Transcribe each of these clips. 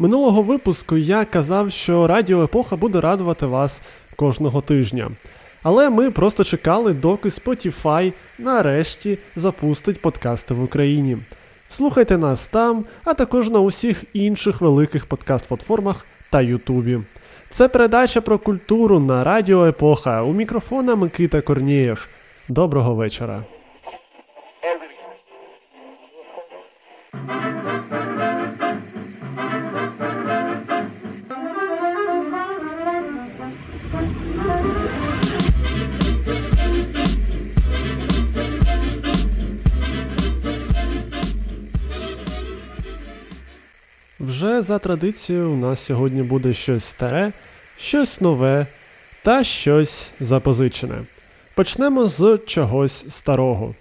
Минулого випуску я казав, що Радіо Епоха буде радувати вас кожного тижня. Але ми просто чекали, доки Spotify нарешті запустить подкасти в Україні. Слухайте нас там, а також на усіх інших великих подкаст-платформах та Ютубі. Це передача про культуру на Радіо Епоха. У мікрофона Микита Корнієв. Доброго вечора. Вже за традицією у нас сьогодні буде щось старе, щось нове та щось запозичене. Почнемо з чогось старого.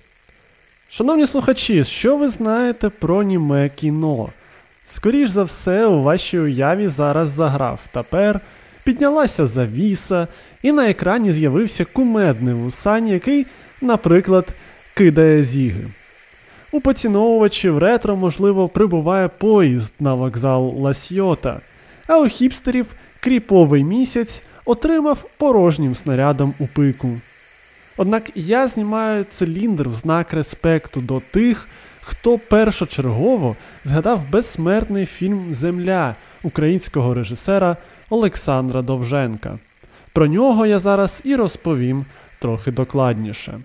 Шановні слухачі, що ви знаєте про німе кіно? Скоріш за все, у вашій уяві зараз заграв тепер, піднялася завіса, і на екрані з'явився кумедний вусань, який, наприклад, кидає зіги. У поціновувачів ретро, можливо, прибуває поїзд на вокзал Ласьйота, а у хіпстерів кріповий місяць отримав порожнім снарядом у пику. Однак я знімаю циліндр в знак респекту до тих, хто першочергово згадав безсмертний фільм Земля українського режисера Олександра Довженка. Про нього я зараз і розповім трохи докладніше.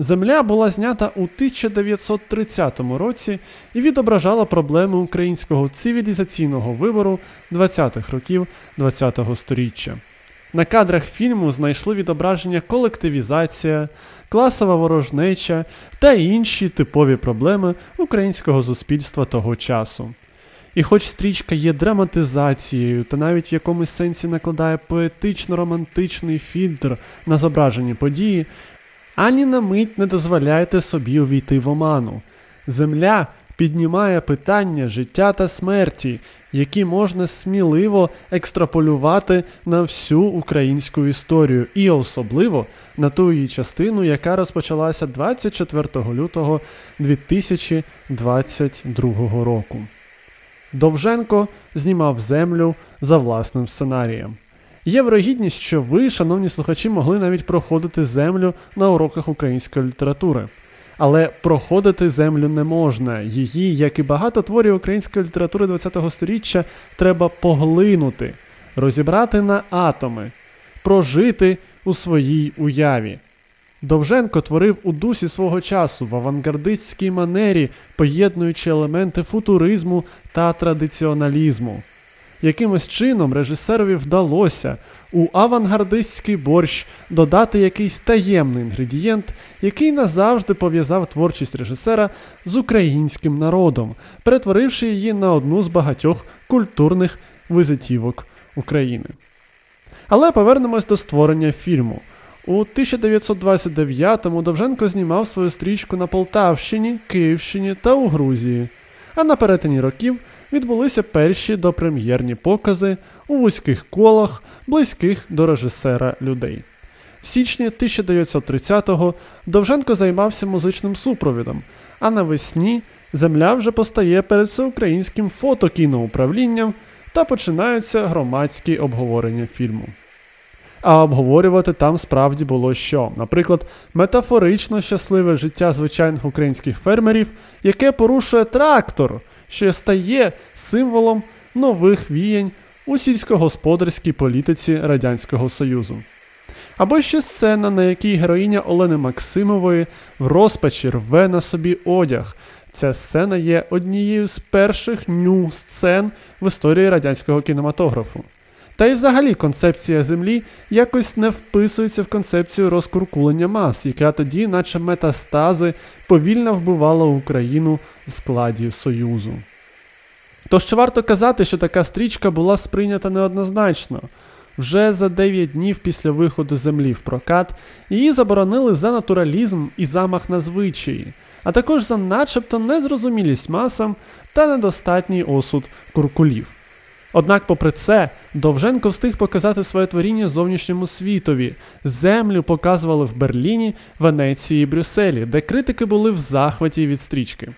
Земля була знята у 1930 році і відображала проблеми українського цивілізаційного вибору 20-х років ХХ століття. На кадрах фільму знайшли відображення колективізація, класова ворожнеча та інші типові проблеми українського суспільства того часу. І хоч стрічка є драматизацією та навіть в якомусь сенсі накладає поетично-романтичний фільтр на зображені події, ані на мить не дозволяйте собі увійти в оману. Земля піднімає питання життя та смерті, які можна сміливо екстраполювати на всю українську історію, і особливо на ту її частину, яка розпочалася 24 лютого 2022 року. Довженко знімав землю за власним сценарієм. Є вирогідність, що ви, шановні слухачі, могли навіть проходити землю на уроках української літератури. Але проходити землю не можна. Її, як і багато творів української літератури ХХ століття, треба поглинути, розібрати на атоми, прожити у своїй уяві. Довженко творив у дусі свого часу в авангардистській манері, поєднуючи елементи футуризму та традиціоналізму. Якимось чином режисерові вдалося у авангардистський борщ додати якийсь таємний інгредієнт, який назавжди пов'язав творчість режисера з українським народом, перетворивши її на одну з багатьох культурних визитівок України. Але повернемось до створення фільму. У 1929-му Довженко знімав свою стрічку на Полтавщині, Київщині та у Грузії, а на перетині років відбулися перші допрем'єрні покази у вузьких колах, близьких до режисера людей. В січні 1930-го Довженко займався музичним супровідом, а навесні земля вже постає перед всеукраїнським фотокіноуправлінням та починаються громадські обговорення фільму. А обговорювати там справді було що, наприклад, метафорично щасливе життя звичайних українських фермерів, яке порушує трактор, що стає символом нових віянь у сільськогосподарській політиці Радянського Союзу. Або ще сцена, на якій героїня Олени Максимової в розпачі рве на собі одяг. Ця сцена є однією з перших ню сцен в історії радянського кінематографу. Та й взагалі концепція Землі якось не вписується в концепцію розкуркулення мас, яка тоді, наче метастази, повільно вбивала Україну в складі Союзу. Тож чи варто казати, що така стрічка була сприйнята неоднозначно. Вже за 9 днів після виходу землі в прокат її заборонили за натуралізм і замах на звичаї, а також за начебто незрозумілість масам та недостатній осуд куркулів. Однак, попри це, Довженко встиг показати своє творіння зовнішньому світові. Землю показували в Берліні, Венеції і Брюсселі, де критики були в захваті від стрічки.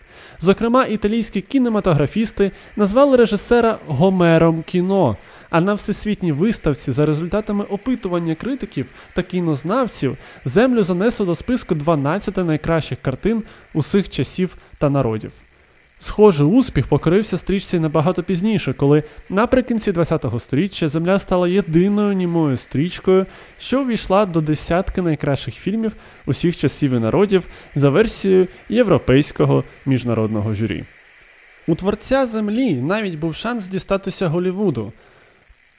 Зокрема, італійські кінематографісти назвали режисера Гомером кіно. А на всесвітній виставці за результатами опитування критиків та кінознавців землю занесло до списку 12 найкращих картин усіх часів та народів. Схожий успіх покорився стрічці набагато пізніше, коли наприкінці ХХ століття Земля стала єдиною німою стрічкою, що увійшла до десятки найкращих фільмів усіх часів і народів за версією Європейського міжнародного журі. У творця Землі навіть був шанс дістатися Голівуду.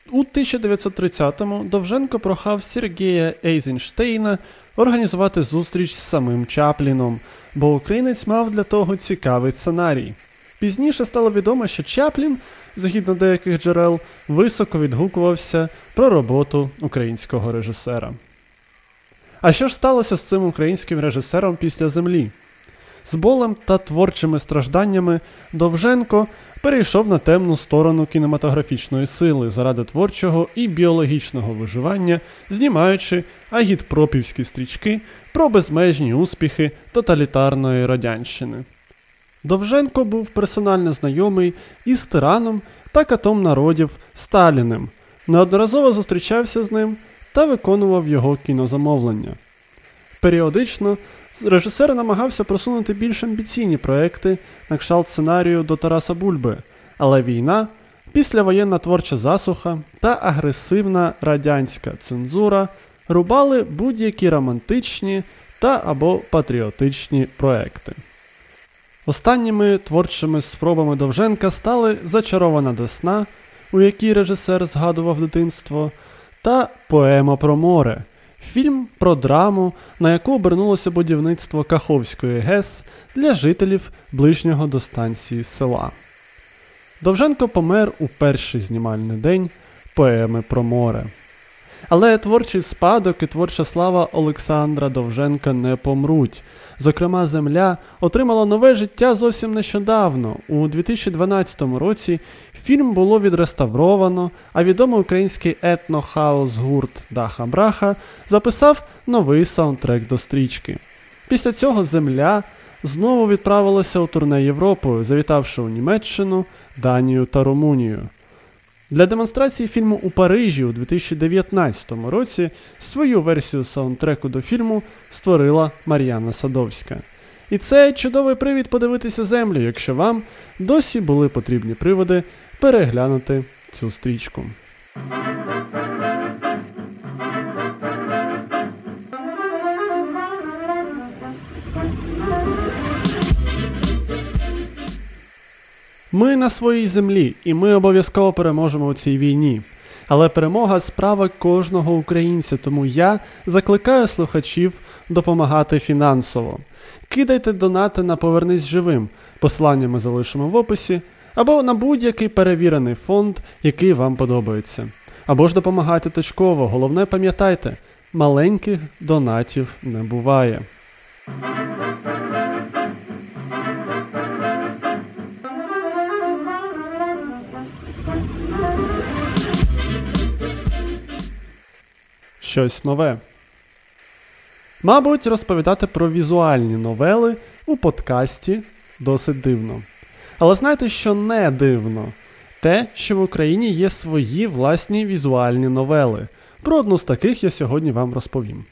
У 1930-му Довженко прохав Сергія Ейзенштейна організувати зустріч з самим Чапліном, бо українець мав для того цікавий сценарій. Пізніше стало відомо, що Чаплін, згідно деяких джерел, високо відгукувався про роботу українського режисера. А що ж сталося з цим українським режисером після землі? З болем та творчими стражданнями Довженко перейшов на темну сторону кінематографічної сили заради творчого і біологічного виживання, знімаючи агітпропівські стрічки про безмежні успіхи тоталітарної радянщини. Довженко був персонально знайомий із тираном та катом народів Сталіним, неодноразово зустрічався з ним та виконував його кінозамовлення. Періодично режисер намагався просунути більш амбіційні проекти на кшталт сценарію до Тараса Бульби, але війна, післявоєнна творча засуха та агресивна радянська цензура рубали будь-які романтичні та або патріотичні проекти. Останніми творчими спробами Довженка стали Зачарована Десна, у якій режисер згадував дитинство, та Поема про море. Фільм про драму, на яку обернулося будівництво Каховської ГЕС для жителів ближнього до станції села. Довженко помер у перший знімальний день поеми про море. Але творчий спадок і творча слава Олександра Довженка не помруть. Зокрема, Земля отримала нове життя зовсім нещодавно. У 2012 році фільм було відреставровано, а відомий український етнохаус гурт Даха Браха записав новий саундтрек до стрічки. Після цього Земля знову відправилася у турне Європою, завітавши у Німеччину, Данію та Румунію. Для демонстрації фільму у Парижі у 2019 році свою версію саундтреку до фільму створила Мар'яна Садовська. І це чудовий привід подивитися землю, якщо вам досі були потрібні приводи переглянути цю стрічку. Ми на своїй землі, і ми обов'язково переможемо у цій війні. Але перемога справа кожного українця, тому я закликаю слухачів допомагати фінансово. Кидайте донати на Повернись живим. Посилання ми залишимо в описі, або на будь-який перевірений фонд, який вам подобається. Або ж допомагайте точково. Головне, пам'ятайте, маленьких донатів не буває. щось нове. Мабуть, розповідати про візуальні новели у подкасті досить дивно. Але знаєте, що не дивно? Те, що в Україні є свої власні візуальні новели. Про одну з таких я сьогодні вам розповім.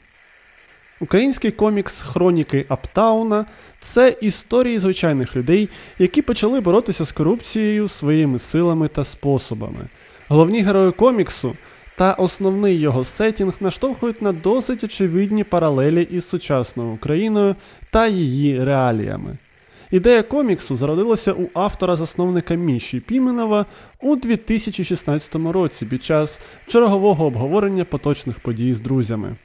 Український комікс Хроніки Аптауна це історії звичайних людей, які почали боротися з корупцією своїми силами та способами. Головні герої коміксу та основний його сетінг наштовхують на досить очевидні паралелі із сучасною Україною та її реаліями. Ідея коміксу зародилася у автора-засновника Міші Піменова у 2016 році під час чергового обговорення поточних подій з друзями.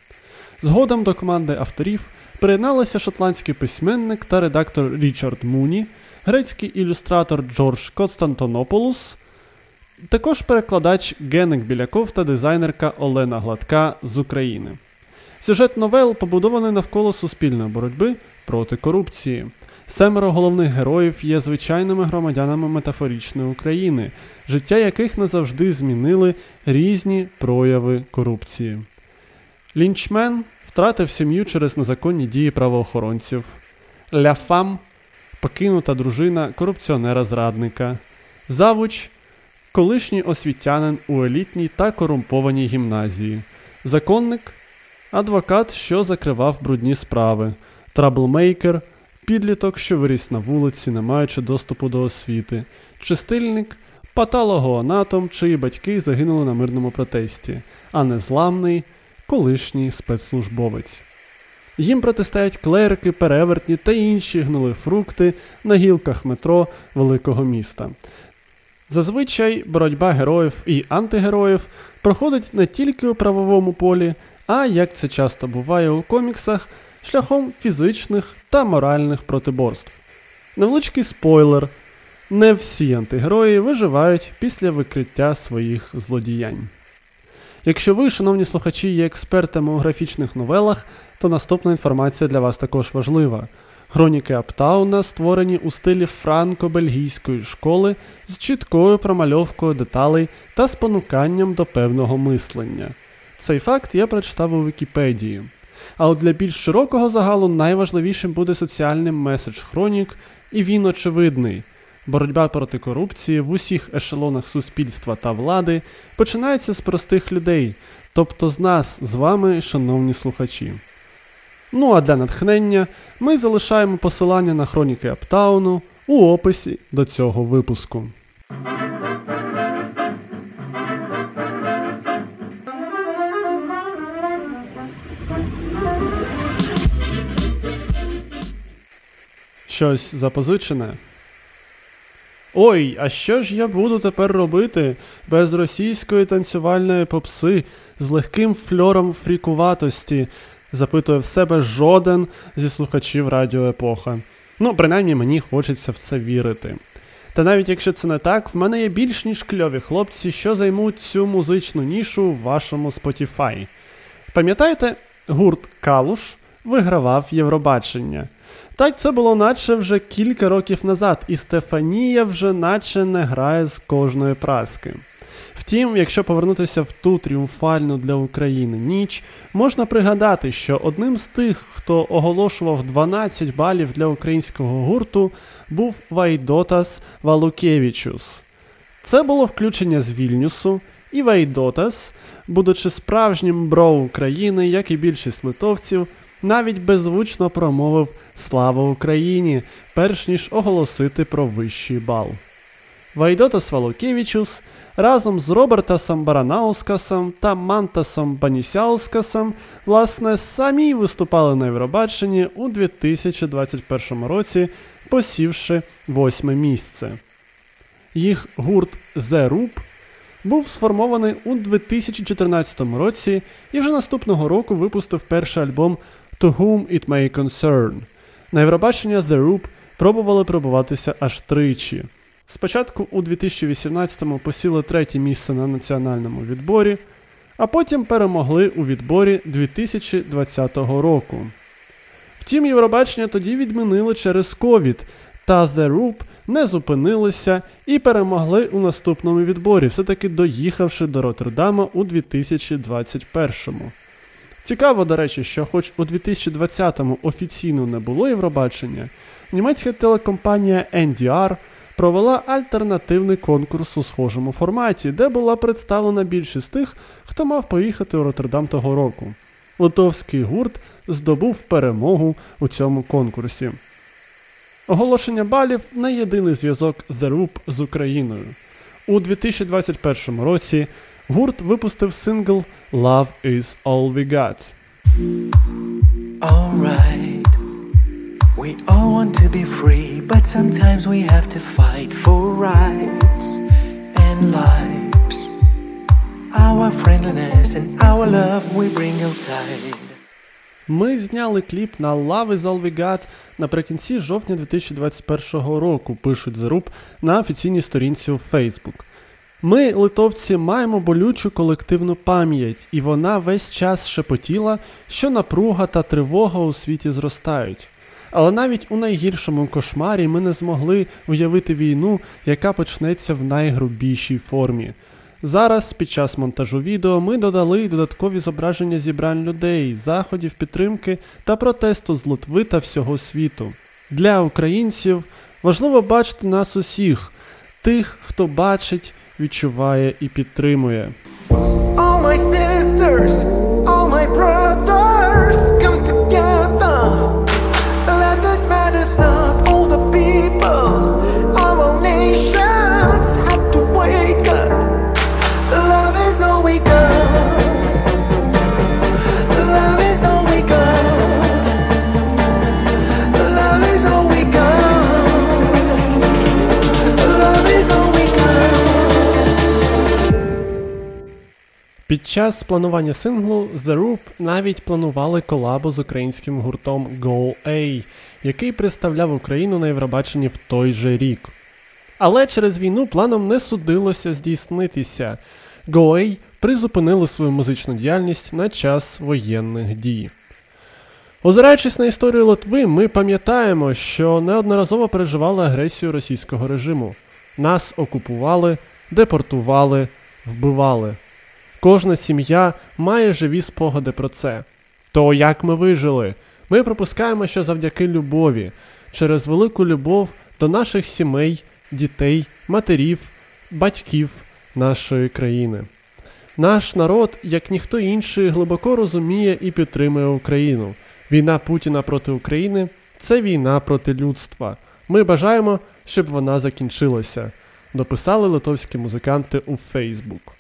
Згодом до команди авторів приєдналися шотландський письменник та редактор Річард Муні, грецький ілюстратор Джордж Константонополус, також перекладач Генек Біляков та дизайнерка Олена Гладка з України. Сюжет новел побудований навколо суспільної боротьби проти корупції. Семеро головних героїв є звичайними громадянами метафоричної України, життя яких назавжди змінили різні прояви корупції. Лінчмен втратив сім'ю через незаконні дії правоохоронців. La femme покинута дружина корупціонера-зрадника. Завуч колишній освітянин у елітній та корумпованій гімназії. Законник адвокат, що закривав брудні справи, troublemaker, підліток, що виріс на вулиці, не маючи доступу до освіти, чистильник, патологоанатом, чиї батьки загинули на мирному протесті, а незламний колишній спецслужбовець. Їм протистоять клерики, перевертні та інші гнули фрукти на гілках метро великого міста. Зазвичай боротьба героїв і антигероїв проходить не тільки у правовому полі, а як це часто буває у коміксах, шляхом фізичних та моральних протиборств. Невеличкий спойлер: не всі антигерої виживають після викриття своїх злодіянь. Якщо ви, шановні слухачі, є експертами у графічних новелах, то наступна інформація для вас також важлива. Хроніки Аптауна створені у стилі франко-бельгійської школи з чіткою промальовкою деталей та спонуканням до певного мислення. Цей факт я прочитав у Вікіпедії. А от для більш широкого загалу найважливішим буде соціальний меседж хронік, і він очевидний. Боротьба проти корупції в усіх ешелонах суспільства та влади починається з простих людей, тобто з нас, з вами, шановні слухачі. Ну а для натхнення ми залишаємо посилання на хроніки Аптауну у описі до цього випуску. Щось запозичене. Ой, а що ж я буду тепер робити без російської танцювальної попси з легким фльором фрікуватості? запитує в себе жоден зі слухачів Радіо Епоха. Ну, принаймні мені хочеться в це вірити. Та навіть якщо це не так, в мене є більш ніж кльові хлопці, що займуть цю музичну нішу в вашому Spotify. Пам'ятаєте, гурт Калуш вигравав Євробачення. Так це було наче вже кілька років назад, і Стефанія вже наче не грає з кожної праски. Втім, якщо повернутися в ту тріумфальну для України ніч, можна пригадати, що одним з тих, хто оголошував 12 балів для українського гурту, був Вайдотас Валукевичус. Це було включення з Вільнюсу, і Вайдотас, будучи справжнім бро України, як і більшість литовців, навіть беззвучно промовив Слава Україні, перш ніж оголосити про вищий бал. Вайдотас Валукевичус разом з Робертасом Баранаускасом та Мантасом Банісяускасом, власне, самі виступали на Євробаченні у 2021 році, посівши восьме місце. Їх гурт Roop був сформований у 2014 році і вже наступного року випустив перший альбом To Whom It May Concern. На Євробачення The Roop пробували пробуватися аж тричі. Спочатку у 2018-му посіли третє місце на національному відборі, а потім перемогли у відборі 2020 року. Втім, Євробачення тоді відмінили через ковід, та The Roop не зупинилися і перемогли у наступному відборі, все-таки доїхавши до Роттердама у 2021-му. Цікаво, до речі, що хоч у 2020-му офіційно не було Євробачення, німецька телекомпанія NDR провела альтернативний конкурс у схожому форматі, де була представлена більшість тих, хто мав поїхати у Роттердам того року. Литовський гурт здобув перемогу у цьому конкурсі. Оголошення балів не єдиний зв'язок The Roop з Україною. У 2021 році гурт випустив сингл Love is All We Got. Alright. We all want to be free, but sometimes we have to fight for rights and lives. Our friendliness and our love we bring outside. Ми зняли кліп на Love is All We Got наприкінці жовтня 2021 року, пишуть Roop на офіційній сторінці у Facebook. Ми, литовці, маємо болючу колективну пам'ять, і вона весь час шепотіла, що напруга та тривога у світі зростають. Але навіть у найгіршому кошмарі ми не змогли уявити війну, яка почнеться в найгрубішій формі. Зараз, під час монтажу відео, ми додали додаткові зображення зібрань людей, заходів підтримки та протесту з Литви та всього світу. Для українців важливо бачити нас усіх, тих, хто бачить, відчуває і підтримує. Oh, my sisters, час планування синглу The Roop навіть планували колабу з українським гуртом Go-A, який представляв Україну на Євробаченні в той же рік. Але через війну планом не судилося здійснитися. Go-A призупинили свою музичну діяльність на час воєнних дій. Озираючись на історію Литви, ми пам'ятаємо, що неодноразово переживали агресію російського режиму. Нас окупували, депортували, вбивали. Кожна сім'я має живі спогади про це. То як ми вижили? Ми пропускаємо, що завдяки любові, через велику любов до наших сімей, дітей, матерів, батьків нашої країни. Наш народ, як ніхто інший, глибоко розуміє і підтримує Україну. Війна Путіна проти України це війна проти людства. Ми бажаємо, щоб вона закінчилася, дописали литовські музиканти у Фейсбук.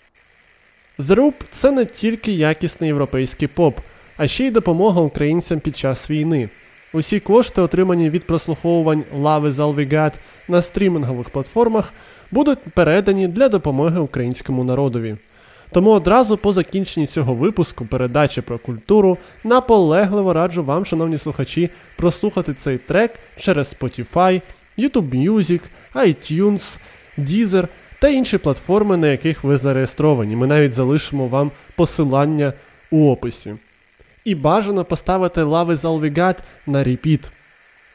The Roop – це не тільки якісний європейський поп, а ще й допомога українцям під час війни. Усі кошти, отримані від прослуховувань is All на стрімінгових платформах, будуть передані для допомоги українському народові. Тому одразу по закінченні цього випуску передачі про культуру наполегливо раджу вам, шановні слухачі, прослухати цей трек через Spotify, YouTube Music, iTunes, Deezer та інші платформи, на яких ви зареєстровані. Ми навіть залишимо вам посилання у описі. І бажано поставити is All на repeat.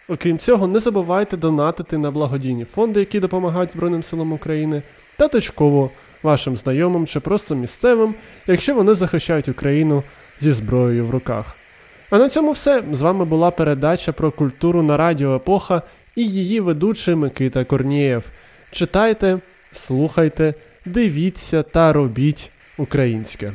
Окрім цього, не забувайте донатити на благодійні фонди, які допомагають Збройним силам України, та точково вашим знайомим чи просто місцевим, якщо вони захищають Україну зі зброєю в руках. А на цьому все. З вами була передача про культуру на Радіо Епоха і її ведучий Микита Корнієв. Читайте, слухайте, дивіться та робіть українське.